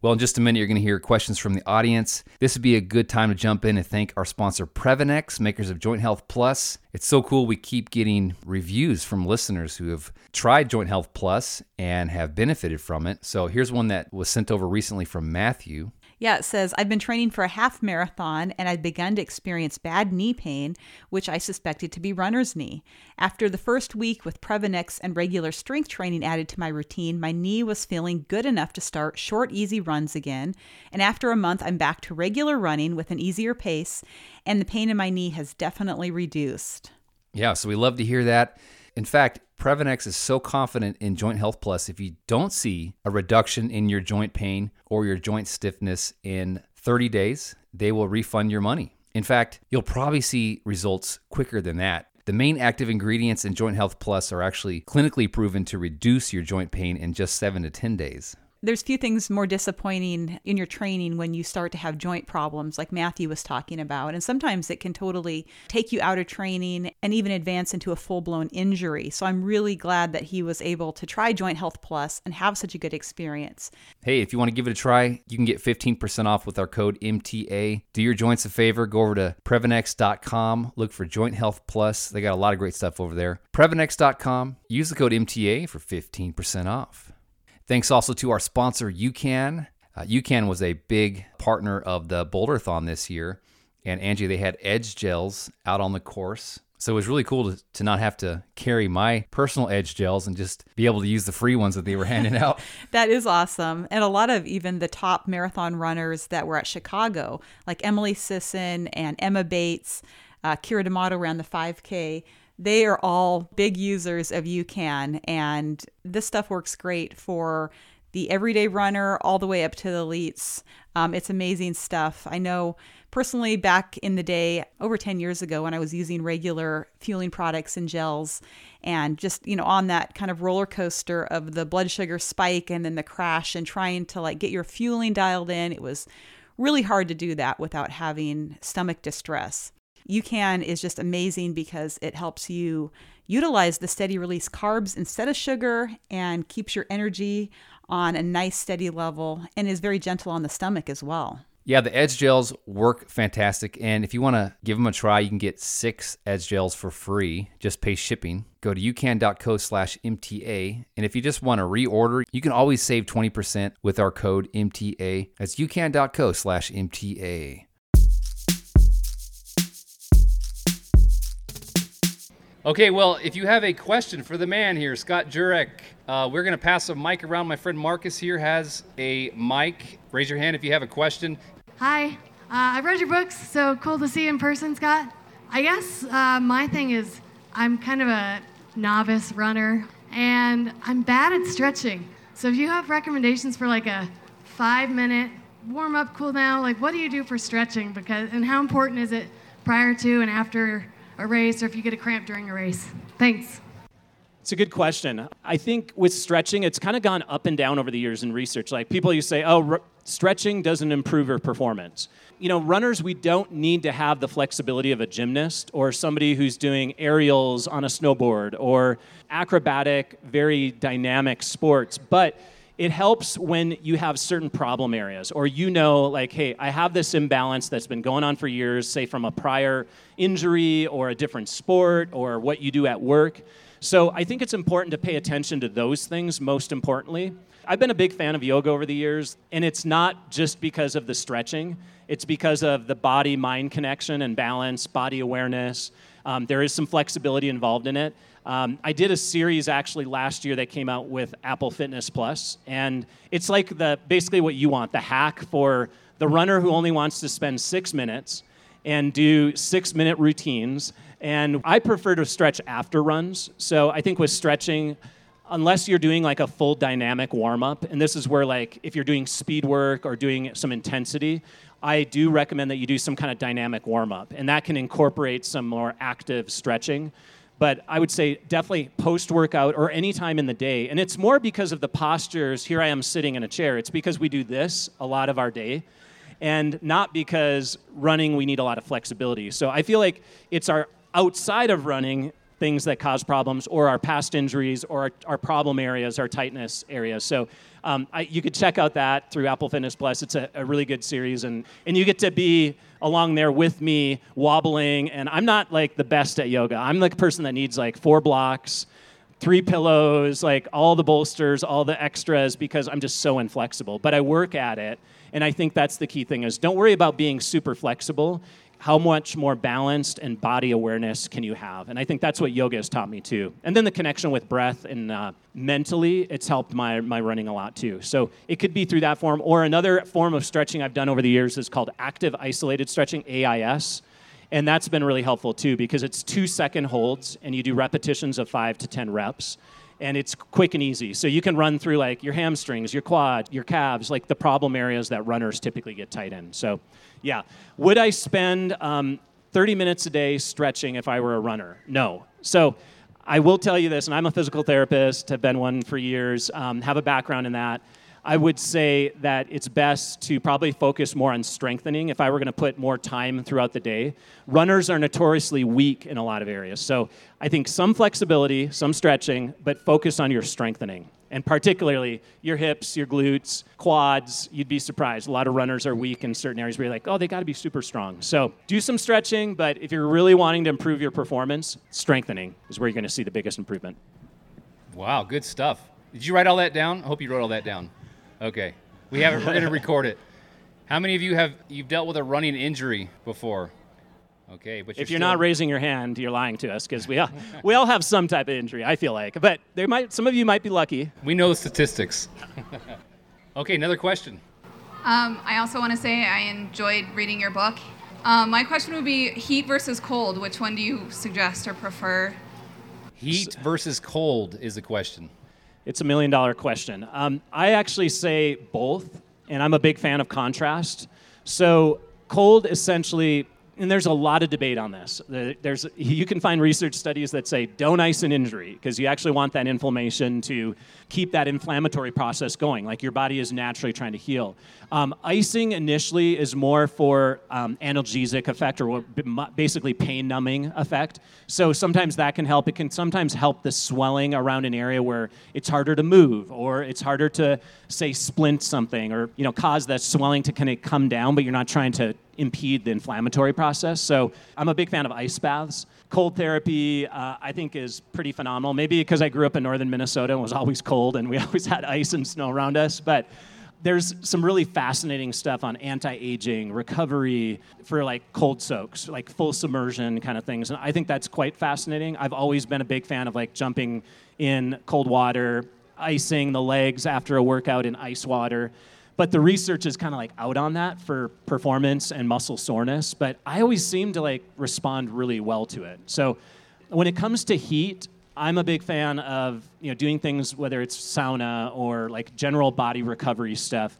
Well, in just a minute, you're going to hear questions from the audience. This would be a good time to jump in and thank our sponsor, Previnex, makers of Joint Health Plus. It's so cool. We keep getting reviews from listeners who have tried Joint Health Plus and have benefited from it. So here's one that was sent over recently from Matthew. Yeah, it says, I've been training for a half marathon and I've begun to experience bad knee pain, which I suspected to be runner's knee. After the first week with Previnex and regular strength training added to my routine, my knee was feeling good enough to start short, easy runs again. And after a month, I'm back to regular running with an easier pace, and the pain in my knee has definitely reduced. Yeah, so we love to hear that. In fact, Previnex is so confident in Joint Health Plus, if you don't see a reduction in your joint pain or your joint stiffness in 30 days, they will refund your money. In fact, you'll probably see results quicker than that. The main active ingredients in Joint Health Plus are actually clinically proven to reduce your joint pain in just 7 to 10 days there's few things more disappointing in your training when you start to have joint problems like Matthew was talking about and sometimes it can totally take you out of training and even advance into a full-blown injury. So I'm really glad that he was able to try Joint Health Plus and have such a good experience. Hey, if you want to give it a try, you can get 15% off with our code MTA. Do your joints a favor, go over to previnex.com, look for Joint Health Plus. They got a lot of great stuff over there. previnex.com, use the code MTA for 15% off. Thanks also to our sponsor, UCAN. Uh, UCAN was a big partner of the Boulderthon this year. And Angie, they had edge gels out on the course. So it was really cool to, to not have to carry my personal edge gels and just be able to use the free ones that they were handing out. that is awesome. And a lot of even the top marathon runners that were at Chicago, like Emily Sisson and Emma Bates, uh, Keira D'Amato ran the 5K they are all big users of UCAN, and this stuff works great for the everyday runner all the way up to the elites. Um, it's amazing stuff. I know personally back in the day, over 10 years ago, when I was using regular fueling products and gels, and just, you know, on that kind of roller coaster of the blood sugar spike and then the crash and trying to like get your fueling dialed in, it was really hard to do that without having stomach distress. UCAN is just amazing because it helps you utilize the steady release carbs instead of sugar and keeps your energy on a nice steady level and is very gentle on the stomach as well. Yeah, the Edge gels work fantastic. And if you want to give them a try, you can get six Edge gels for free. Just pay shipping. Go to ucan.co slash MTA. And if you just want to reorder, you can always save 20% with our code MTA. That's ucan.co slash MTA. Okay, well, if you have a question for the man here, Scott Jurek, uh, we're going to pass a mic around. My friend Marcus here has a mic. Raise your hand if you have a question. Hi, uh, I've read your books, so cool to see you in person, Scott. I guess uh, my thing is I'm kind of a novice runner, and I'm bad at stretching. So if you have recommendations for like a five minute warm up, cool down, like what do you do for stretching? Because and how important is it prior to and after a race or if you get a cramp during a race. Thanks. It's a good question. I think with stretching, it's kind of gone up and down over the years in research. Like people, you say, oh, r- stretching doesn't improve your performance. You know, runners, we don't need to have the flexibility of a gymnast or somebody who's doing aerials on a snowboard or acrobatic, very dynamic sports. But it helps when you have certain problem areas or you know like hey i have this imbalance that's been going on for years say from a prior injury or a different sport or what you do at work so I think it's important to pay attention to those things most importantly. I've been a big fan of yoga over the years, and it's not just because of the stretching, it's because of the body mind connection and balance, body awareness. Um, there is some flexibility involved in it. Um, I did a series actually last year that came out with Apple Fitness Plus, and it's like the basically what you want the hack for the runner who only wants to spend six minutes and do six minute routines and I prefer to stretch after runs. So I think with stretching, unless you're doing like a full dynamic warm up, and this is where like if you're doing speed work or doing some intensity, I do recommend that you do some kind of dynamic warm up, and that can incorporate some more active stretching. But I would say definitely post workout or any time in the day. And it's more because of the postures. Here I am sitting in a chair. It's because we do this a lot of our day and not because running we need a lot of flexibility. So I feel like it's our outside of running things that cause problems or our past injuries or our, our problem areas, our tightness areas. So um, I, you could check out that through Apple Fitness Plus. It's a, a, really good series, and, and you get to be along there with me wobbling. And I'm not like the best at yoga. I'm the person that needs like four blocks, three pillows, like all the bolsters, all the extras because I'm just so inflexible. But I work at it, and I think that's the key thing is don't worry about being super flexible how much more balanced and body awareness can you have? And I think that's what yoga has taught me too. And then the connection with breath and uh, mentally, it's helped my, my running a lot too. So it could be through that form. Or another form of stretching I've done over the years is called active isolated stretching, AIS. And that's been really helpful too because it's two second holds and you do repetitions of five to 10 reps and it's quick and easy. So you can run through like your hamstrings, your quad, your calves, like the problem areas that runners typically get tight in. So yeah. Would I spend um, 30 minutes a day stretching if I were a runner? No. So I will tell you this, and I'm a physical therapist, have been one for years, um, have a background in that. I would say that it's best to probably focus more on strengthening if I were going to put more time throughout the day. Runners are notoriously weak in a lot of areas. So I think some flexibility, some stretching, but focus on your strengthening and particularly your hips, your glutes, quads. You'd be surprised. A lot of runners are weak in certain areas where you're like, oh, they got to be super strong. So do some stretching, but if you're really wanting to improve your performance, strengthening is where you're going to see the biggest improvement. Wow, good stuff. Did you write all that down? I hope you wrote all that down. Okay, we have it. We're going to record it. How many of you have you've dealt with a running injury before? Okay, but you're if you're not raising your hand, you're lying to us because we all, we all have some type of injury. I feel like, but there might some of you might be lucky. We know the statistics. okay, another question. Um, I also want to say I enjoyed reading your book. Um, my question would be heat versus cold. Which one do you suggest or prefer? Heat versus cold is the question. It's a million dollar question. Um, I actually say both, and I'm a big fan of contrast. So cold essentially and there's a lot of debate on this. There's, you can find research studies that say don't ice an injury because you actually want that inflammation to keep that inflammatory process going, like your body is naturally trying to heal. Um, icing initially is more for um, analgesic effect or basically pain numbing effect. So sometimes that can help. It can sometimes help the swelling around an area where it's harder to move or it's harder to say splint something or you know cause that swelling to kind of come down, but you're not trying to impede the inflammatory process. So I'm a big fan of ice baths. Cold therapy, uh, I think, is pretty phenomenal. Maybe because I grew up in northern Minnesota and was always cold and we always had ice and snow around us. But there's some really fascinating stuff on anti-aging, recovery for like cold soaks, like full submersion kind of things. And I think that's quite fascinating. I've always been a big fan of like jumping in cold water, icing the legs after a workout in ice water. But the research is kind of like out on that for performance and muscle soreness. But I always seem to like respond really well to it. So when it comes to heat, I'm a big fan of you know doing things whether it's sauna or like general body recovery stuff.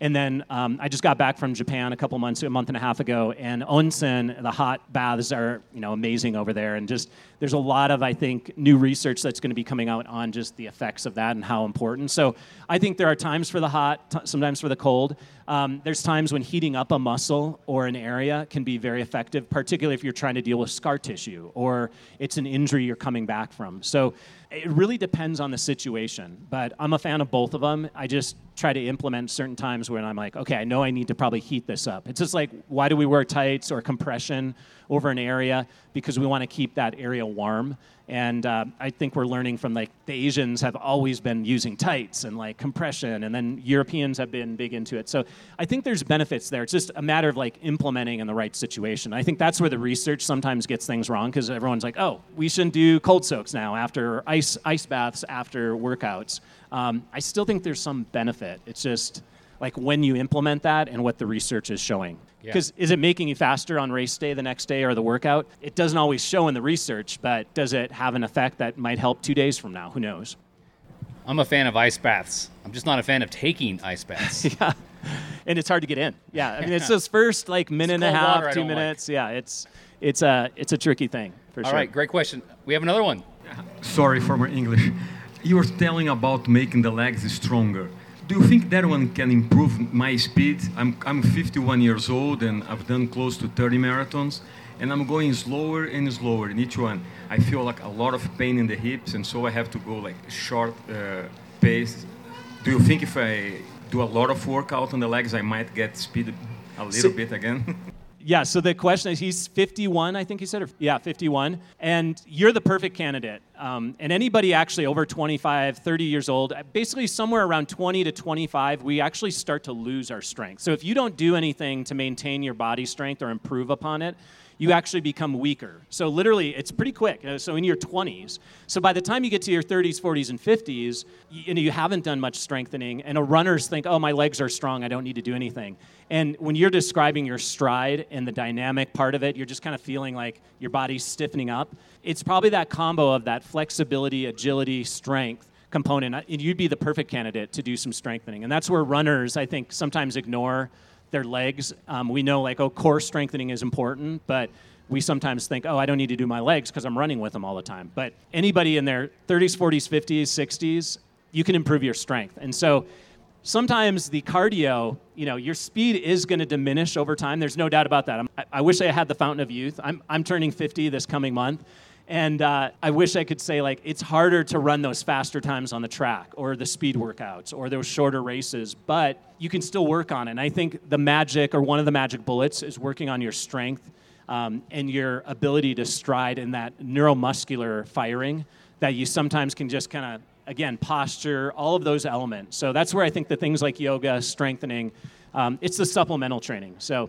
And then um, I just got back from Japan a couple months, a month and a half ago, and onsen, the hot baths are you know amazing over there, and just there's a lot of I think new research that's going to be coming out on just the effects of that and how important. So I think there are times for the hot, t- sometimes for the cold. Um, there's times when heating up a muscle or an area can be very effective, particularly if you're trying to deal with scar tissue or it's an injury you're coming back from. So it really depends on the situation, but I'm a fan of both of them. I just try to implement certain times when I'm like, okay, I know I need to probably heat this up. It's just like, why do we wear tights or compression over an area? Because we want to keep that area warm. And uh, I think we're learning from like the Asians have always been using tights and like compression, and then Europeans have been big into it. So I think there's benefits there. It's just a matter of like implementing in the right situation. I think that's where the research sometimes gets things wrong because everyone's like, oh, we shouldn't do cold soaks now after ice ice baths after workouts. Um, I still think there's some benefit. It's just like when you implement that and what the research is showing. Because yeah. is it making you faster on race day the next day or the workout? It doesn't always show in the research, but does it have an effect that might help two days from now? Who knows? I'm a fan of ice baths. I'm just not a fan of taking ice baths. yeah. And it's hard to get in. Yeah. I mean, it's those first like minute and a half, two minutes. Like. Yeah. It's, it's, a, it's a tricky thing for All sure. All right. Great question. We have another one. Sorry for my English. You were telling about making the legs stronger do you think that one can improve my speed? I'm, I'm 51 years old and I've done close to 30 marathons and I'm going slower and slower in each one. I feel like a lot of pain in the hips and so I have to go like short uh, pace. Do you think if I do a lot of workout on the legs, I might get speed a little so, bit again? yeah, so the question is he's 51, I think he said, or, yeah, 51. And you're the perfect candidate. Um, and anybody actually over 25, 30 years old, basically somewhere around 20 to 25, we actually start to lose our strength. So if you don't do anything to maintain your body strength or improve upon it, you actually become weaker. So literally, it's pretty quick. Uh, so in your 20s. So by the time you get to your 30s, 40s, and 50s, you, know you haven't done much strengthening, and a runners think, "Oh, my legs are strong. I don't need to do anything." And when you're describing your stride and the dynamic part of it, you're just kind of feeling like your body's stiffening up. It's probably that combo of that flexibility, agility, strength component. And you'd be the perfect candidate to do some strengthening. And that's where runners, I think, sometimes ignore their legs. Um, we know like oh core strengthening is important, but we sometimes think oh I don't need to do my legs because I'm running with them all the time. But anybody in their 30s, 40s, 50s, 60s, you can improve your strength. And so sometimes the cardio, you know, your speed is going to diminish over time. There's no doubt about that. I, I wish I had the fountain of youth. I'm, I'm turning 50 this coming month. And uh, I wish I could say, like, it's harder to run those faster times on the track or the speed workouts or those shorter races, but you can still work on it. And I think the magic or one of the magic bullets is working on your strength um, and your ability to stride in that neuromuscular firing that you sometimes can just kind of, again, posture, all of those elements. So that's where I think the things like yoga, strengthening, um, it's the supplemental training. So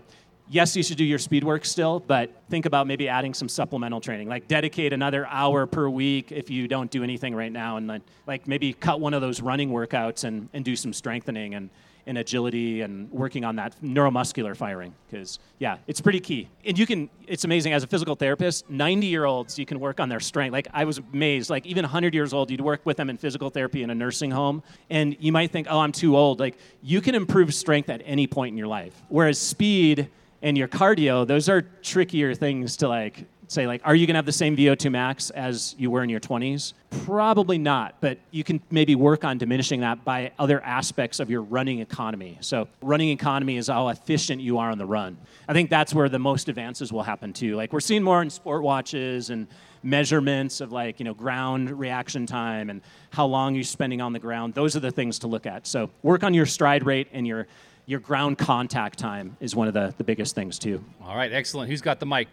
yes, you should do your speed work still, but think about maybe adding some supplemental training. Like dedicate another hour per week if you don't do anything right now, and then like maybe cut one of those running workouts and, and do some strengthening and, and agility and working on that neuromuscular firing. Because yeah, it's pretty key. And you can. It's amazing as a physical therapist. 90 year olds, you can work on their strength. Like I was amazed. Like even 100 years old, you'd work with them in physical therapy in a nursing home, and you might think, oh, I'm too old. Like you can improve strength at any point in your life. Whereas speed and your cardio, those are trickier things to like say like are you going to have the same VO2 max as you were in your 20s? Probably not, but you can maybe work on diminishing that by other aspects of your running economy. So, running economy is how efficient you are on the run. I think that's where the most advances will happen too. Like we're seeing more in sport watches and measurements of like, you know, ground reaction time and how long you're spending on the ground. Those are the things to look at. So, work on your stride rate and your your ground contact time is one of the, the biggest things too. All right, excellent. Who's got the mic?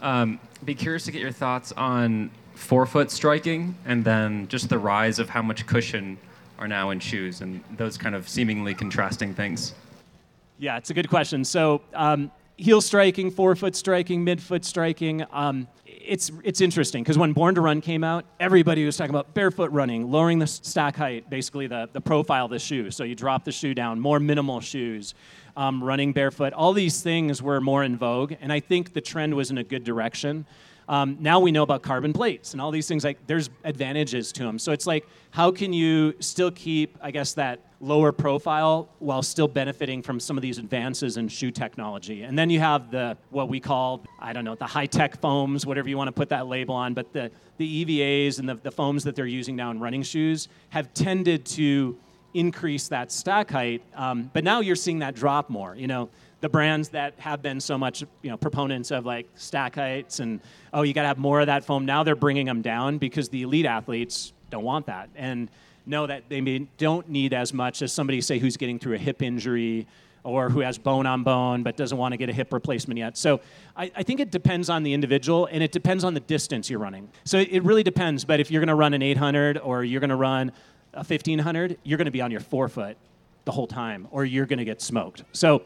Um, be curious to get your thoughts on forefoot striking and then just the rise of how much cushion are now in shoes and those kind of seemingly contrasting things. Yeah, it's a good question. So, um, heel striking, forefoot striking, midfoot striking. Um, it's it's interesting because when Born to Run came out, everybody was talking about barefoot running, lowering the stack height, basically the, the profile of the shoe. So you drop the shoe down, more minimal shoes, um, running barefoot. All these things were more in vogue, and I think the trend was in a good direction. Um, now we know about carbon plates and all these things. Like there's advantages to them. So it's like, how can you still keep, I guess, that lower profile while still benefiting from some of these advances in shoe technology? And then you have the what we call, I don't know, the high tech foams, whatever you want to put that label on. But the the EVAs and the, the foams that they're using now in running shoes have tended to increase that stack height. Um, but now you're seeing that drop more. You know, the brands that have been so much you know proponents of like stack heights and oh you got to have more of that foam now they're bringing them down because the elite athletes don't want that and know that they may, don't need as much as somebody say who's getting through a hip injury or who has bone on bone but doesn't want to get a hip replacement yet. So I, I think it depends on the individual and it depends on the distance you're running. So it really depends but if you're going to run an 800 or you're going to run a 1500 you're going to be on your forefoot the whole time or you're going to get smoked. So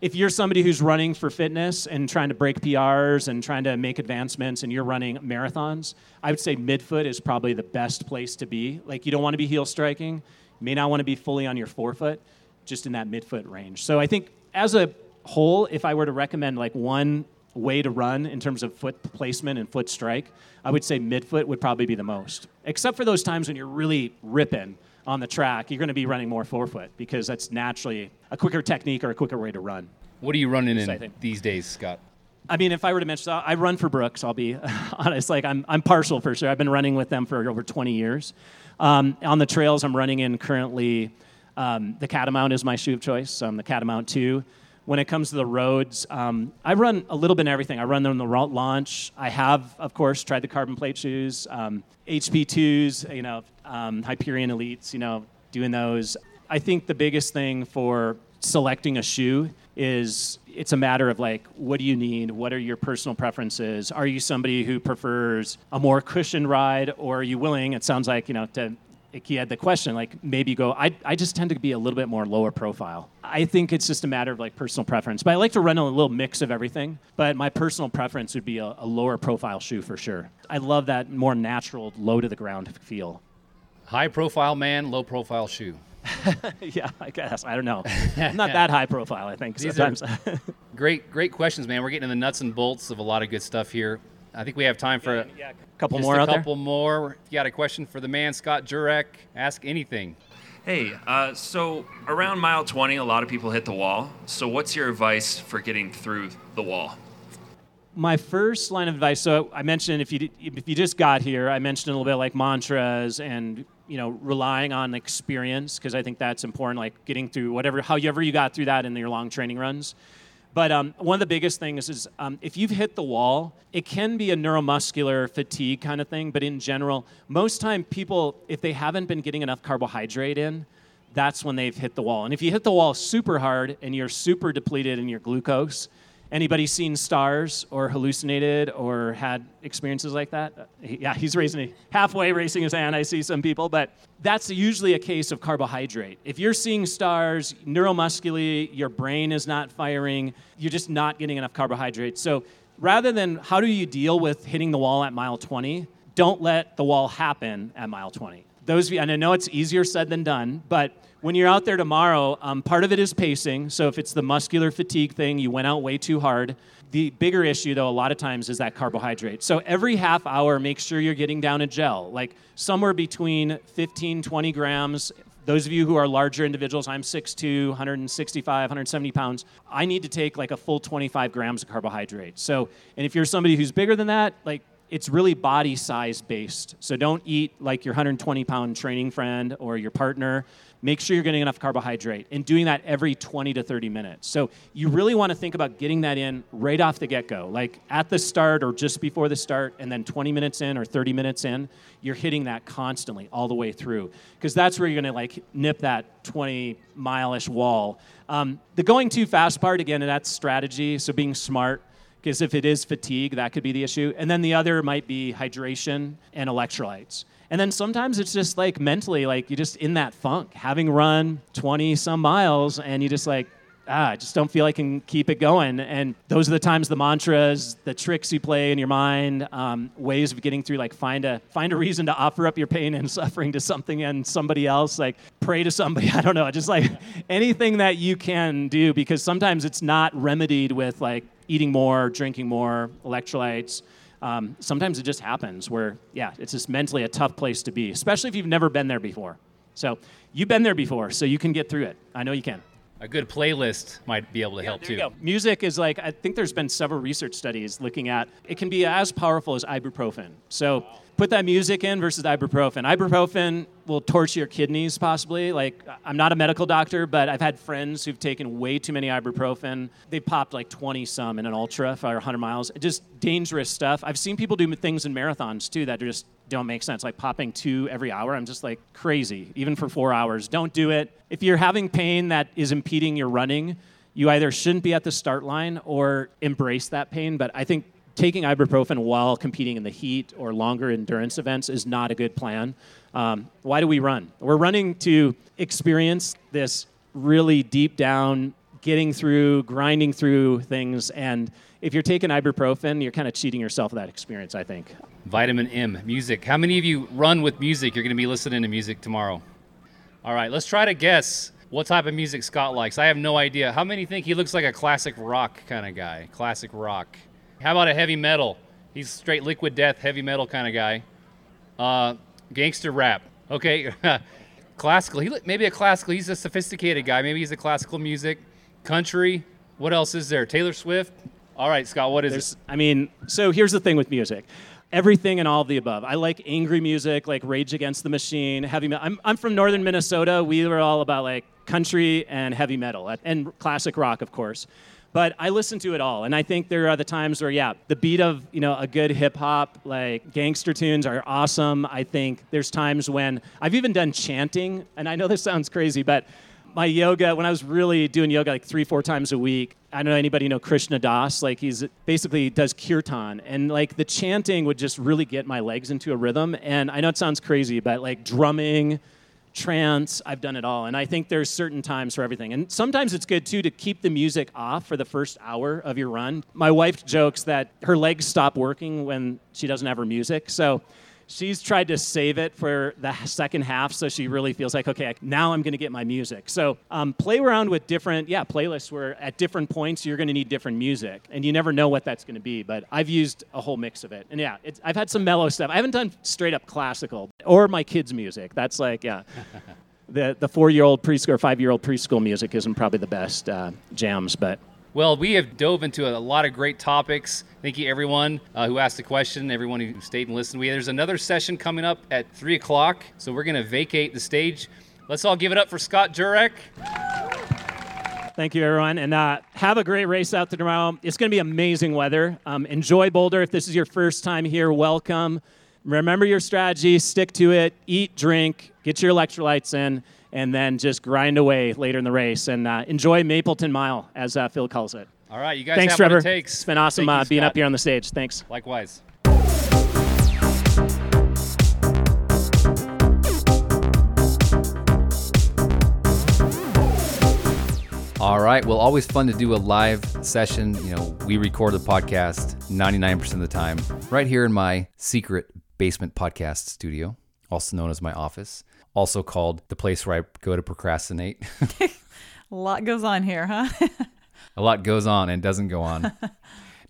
if you're somebody who's running for fitness and trying to break PRs and trying to make advancements and you're running marathons, I would say midfoot is probably the best place to be. Like you don't want to be heel striking, you may not want to be fully on your forefoot, just in that midfoot range. So I think as a whole, if I were to recommend like one way to run in terms of foot placement and foot strike, I would say midfoot would probably be the most. Except for those times when you're really ripping on the track, you're going to be running more forefoot because that's naturally a quicker technique or a quicker way to run. What are you running So I in think- these days, Scott? I mean, if I were to mention, I run for Brooks. I'll be honest. Like I'm, I'm partial for sure. I've been running with them for over 20 years. Um, on the trails, I'm running in currently. Um, the Catamount is my shoe of choice. Um, the Catamount 2. When it comes to the roads, um, I run a little bit of everything. I run them in the launch. I have, of course, tried the carbon plate shoes, um, HP2s, you know, um, Hyperion Elites, you know, doing those. I think the biggest thing for selecting a shoe is it's a matter of like what do you need what are your personal preferences are you somebody who prefers a more cushioned ride or are you willing it sounds like you know to he had the question like maybe go I, I just tend to be a little bit more lower profile i think it's just a matter of like personal preference but i like to run a little mix of everything but my personal preference would be a, a lower profile shoe for sure i love that more natural low to the ground feel High profile man, low profile shoe. yeah i guess i don't know i'm not that high profile i think These sometimes Great, great questions, man. We're getting in the nuts and bolts of a lot of good stuff here. I think we have time for yeah, couple just more a out there? couple more. If you got a question for the man, Scott Jurek, ask anything. Hey, uh, so around mile 20, a lot of people hit the wall. So, what's your advice for getting through the wall? my first line of advice so i mentioned if you if you just got here i mentioned a little bit like mantras and you know relying on experience because i think that's important like getting through whatever however you got through that in your long training runs but um, one of the biggest things is um, if you've hit the wall, it can be a neuromuscular fatigue kind of thing. But in general, most time people, if they haven't been getting enough carbohydrate in, that's when they've hit the wall. And if you hit the wall super hard and you're super depleted in your glucose, anybody seen stars or hallucinated or had experiences like that? Yeah, he's raising halfway raising his hand. I see some people, but that's usually a case of carbohydrate. If you're seeing stars neuromuscularly, your brain is not firing, you're just not getting enough carbohydrate. So rather than how do you deal with hitting the wall at mile 20, don't let the wall happen at mile 20 those of you, and I know it's easier said than done, but when you're out there tomorrow, um, part of it is pacing. So if it's the muscular fatigue thing, you went out way too hard. The bigger issue, though, a lot of times is that carbohydrate. So every half hour, make sure you're getting down a gel, like somewhere between 15, 20 grams. Those of you who are larger individuals, I'm 6'2, 165, 170 pounds. I need to take like a full 25 grams of carbohydrate. So, and if you're somebody who's bigger than that, like it's really body size based. So don't eat like your 120 pound training friend or your partner. Make sure you're getting enough carbohydrate and doing that every 20 to 30 minutes. So you really want to think about getting that in right off the get go, like at the start or just before the start, and then 20 minutes in or 30 minutes in, you're hitting that constantly all the way through. Because that's where you're going to like nip that 20 mile ish wall. Um, the going too fast part, again, that's strategy. So being smart because if it is fatigue, that could be the issue. And then the other might be hydration and electrolytes. And then sometimes it's just like mentally, like you're just in that funk, having run 20 some miles, and you just like, ah, I just don't feel I can keep it going. And those are the times the mantras, the tricks you play in your mind, um, ways of getting through. Like find a find a reason to offer up your pain and suffering to something and somebody else. Like pray to somebody. I don't know. Just like anything that you can do, because sometimes it's not remedied with like eating more, drinking more, electrolytes. um, sometimes it just happens where, yeah, it's just mentally a tough place to be, especially if you've never been there before. So you've been there before, so you can get through it. I know you can. A good playlist might be able to help There too. Music is like, I think there's been several research studies looking at it can be as powerful as ibuprofen. So put that music in versus ibuprofen. Ibuprofen will torch your kidneys possibly. Like, I'm not a medical doctor, but I've had friends who've taken way too many ibuprofen. They popped like 20 some in an ultra for 100 miles. Just dangerous stuff. I've seen people do things in marathons too that just don't make sense. Like popping two every hour. I'm just like crazy, even for four hours. Don't do it. If you're having pain that is impeding your running, you either shouldn't be at the start line or embrace that pain. But I think taking ibuprofen while competing in the heat or longer endurance events is not a good plan. Um, why do we run? We're running to experience this really deep down, getting through, grinding through things. And if you're taking ibuprofen, you're kind of cheating yourself of that experience, I think. Vitamin M, music. How many of you run with music? You're going to be listening to music tomorrow. All right, let's try to guess what type of music Scott likes. I have no idea. How many think he looks like a classic rock kind of guy? Classic rock. How about a heavy metal? He's straight liquid death, heavy metal kind of guy. Uh, gangster rap. Okay. classical. He maybe a classical. He's a sophisticated guy. Maybe he's a classical music. Country. What else is there? Taylor Swift. All right, Scott. What is There's, it? I mean, so here's the thing with music. Everything and all of the above. I like angry music, like Rage Against the Machine, heavy metal. I'm, I'm from northern Minnesota. We were all about like country and heavy metal and classic rock, of course. But I listen to it all, and I think there are the times where, yeah, the beat of you know a good hip hop, like gangster tunes, are awesome. I think there's times when I've even done chanting, and I know this sounds crazy, but my yoga when I was really doing yoga like three, four times a week. I don't know anybody know Krishna Das. Like he's basically does kirtan, and like the chanting would just really get my legs into a rhythm. And I know it sounds crazy, but like drumming, trance, I've done it all. And I think there's certain times for everything. And sometimes it's good too to keep the music off for the first hour of your run. My wife jokes that her legs stop working when she doesn't have her music. So she's tried to save it for the second half so she really feels like okay now i'm going to get my music. So um, play around with different yeah playlists where at different points you're going to need different music and you never know what that's going to be but i've used a whole mix of it. And yeah i've had some mellow stuff. I haven't done straight up classical or my kids music. That's like yeah. The, the four year old preschool or five year old preschool music isn't probably the best uh, jams but Well, we have dove into a lot of great topics. Thank you, everyone uh, who asked a question, everyone who stayed and listened. We, there's another session coming up at 3 o'clock, so we're going to vacate the stage. Let's all give it up for Scott Jurek. Thank you, everyone. And uh, have a great race out there tomorrow. It's going to be amazing weather. Um, enjoy Boulder. If this is your first time here, welcome. Remember your strategy, stick to it, eat, drink, get your electrolytes in, and then just grind away later in the race. And uh, enjoy Mapleton Mile, as uh, Phil calls it. All right, you guys Thanks, have Trevor. what it takes. It's been awesome Thank you, uh, being up here on the stage. Thanks. Likewise. All right. Well, always fun to do a live session. You know, we record the podcast 99% of the time right here in my secret basement podcast studio, also known as my office, also called the place where I go to procrastinate. A lot goes on here, huh? a lot goes on and doesn't go on.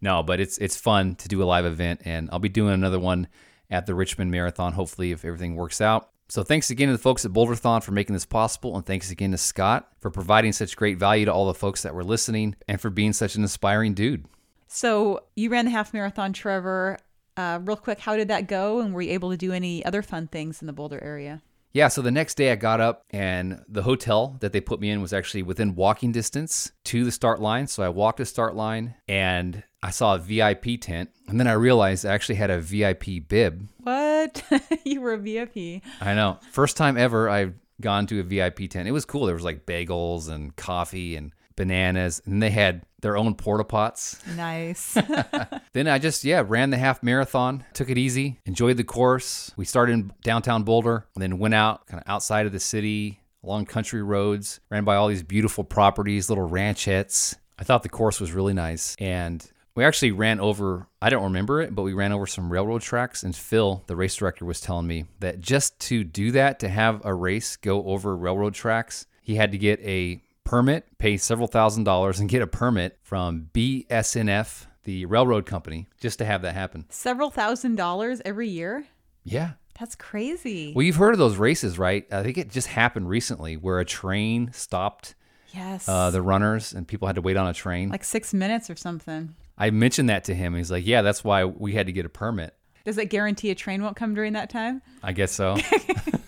no, but it's it's fun to do a live event, and I'll be doing another one at the Richmond Marathon. Hopefully, if everything works out. So thanks again to the folks at Boulderthon for making this possible, and thanks again to Scott for providing such great value to all the folks that were listening, and for being such an inspiring dude. so you ran the half marathon, Trevor. Uh, real quick, how did that go? And were you able to do any other fun things in the Boulder area? Yeah, so the next day I got up and the hotel that they put me in was actually within walking distance to the start line. So I walked the start line and I saw a VIP tent. And then I realized I actually had a VIP bib. What? you were a VIP. I know. First time ever I've gone to a VIP tent. It was cool. There was like bagels and coffee and bananas. And they had their own porta pots. Nice. Then I just, yeah, ran the half marathon, took it easy, enjoyed the course. We started in downtown Boulder, and then went out kind of outside of the city along country roads, ran by all these beautiful properties, little ranchettes. I thought the course was really nice. And we actually ran over, I don't remember it, but we ran over some railroad tracks. And Phil, the race director, was telling me that just to do that, to have a race go over railroad tracks, he had to get a permit, pay several thousand dollars, and get a permit from BSNF, the railroad company just to have that happen. Several thousand dollars every year? Yeah. That's crazy. Well, you've heard of those races, right? I think it just happened recently where a train stopped yes. uh, the runners and people had to wait on a train. like six minutes or something. I mentioned that to him. He's like, "Yeah, that's why we had to get a permit." Does it guarantee a train won't come during that time? I guess so.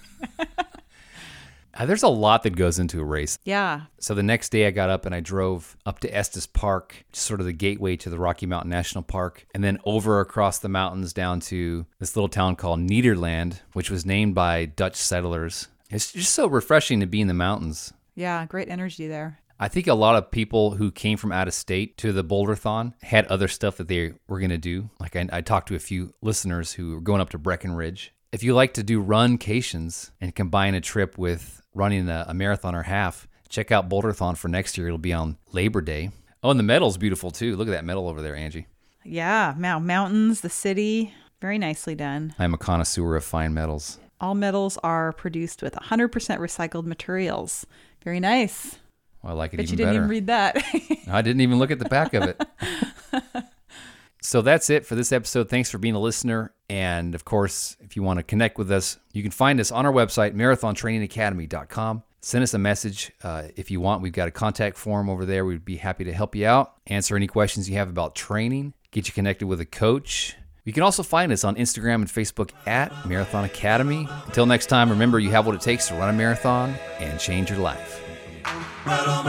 Uh, There's a lot that goes into a race. Yeah. So the next day I got up and I drove up to Estes Park, sort of the gateway to the Rocky Mountain National Park, and then over across the mountains down to this little town called Nederland, which was named by Dutch settlers. It's just so refreshing to be in the mountains. Yeah. Great energy there. I think a lot of people who came from out of state to the Boulderthon had other stuff that they were going to do. Like I, I talked to a few listeners who were going up to Breckenridge. If you like to do runcations and combine a trip with running a, a marathon or half, check out Boulderthon for next year. It'll be on Labor Day. Oh, and the medal's beautiful too. Look at that medal over there, Angie. Yeah. Mount mountains, the city. Very nicely done. I'm a connoisseur of fine metals. All metals are produced with 100% recycled materials. Very nice. Well, I like it even you didn't better. even read that. I didn't even look at the back of it. so that's it for this episode. Thanks for being a listener. And of course, if you want to connect with us, you can find us on our website, marathontrainingacademy.com. Send us a message uh, if you want. We've got a contact form over there. We'd be happy to help you out, answer any questions you have about training, get you connected with a coach. You can also find us on Instagram and Facebook at Marathon Academy. Until next time, remember you have what it takes to run a marathon and change your life. Well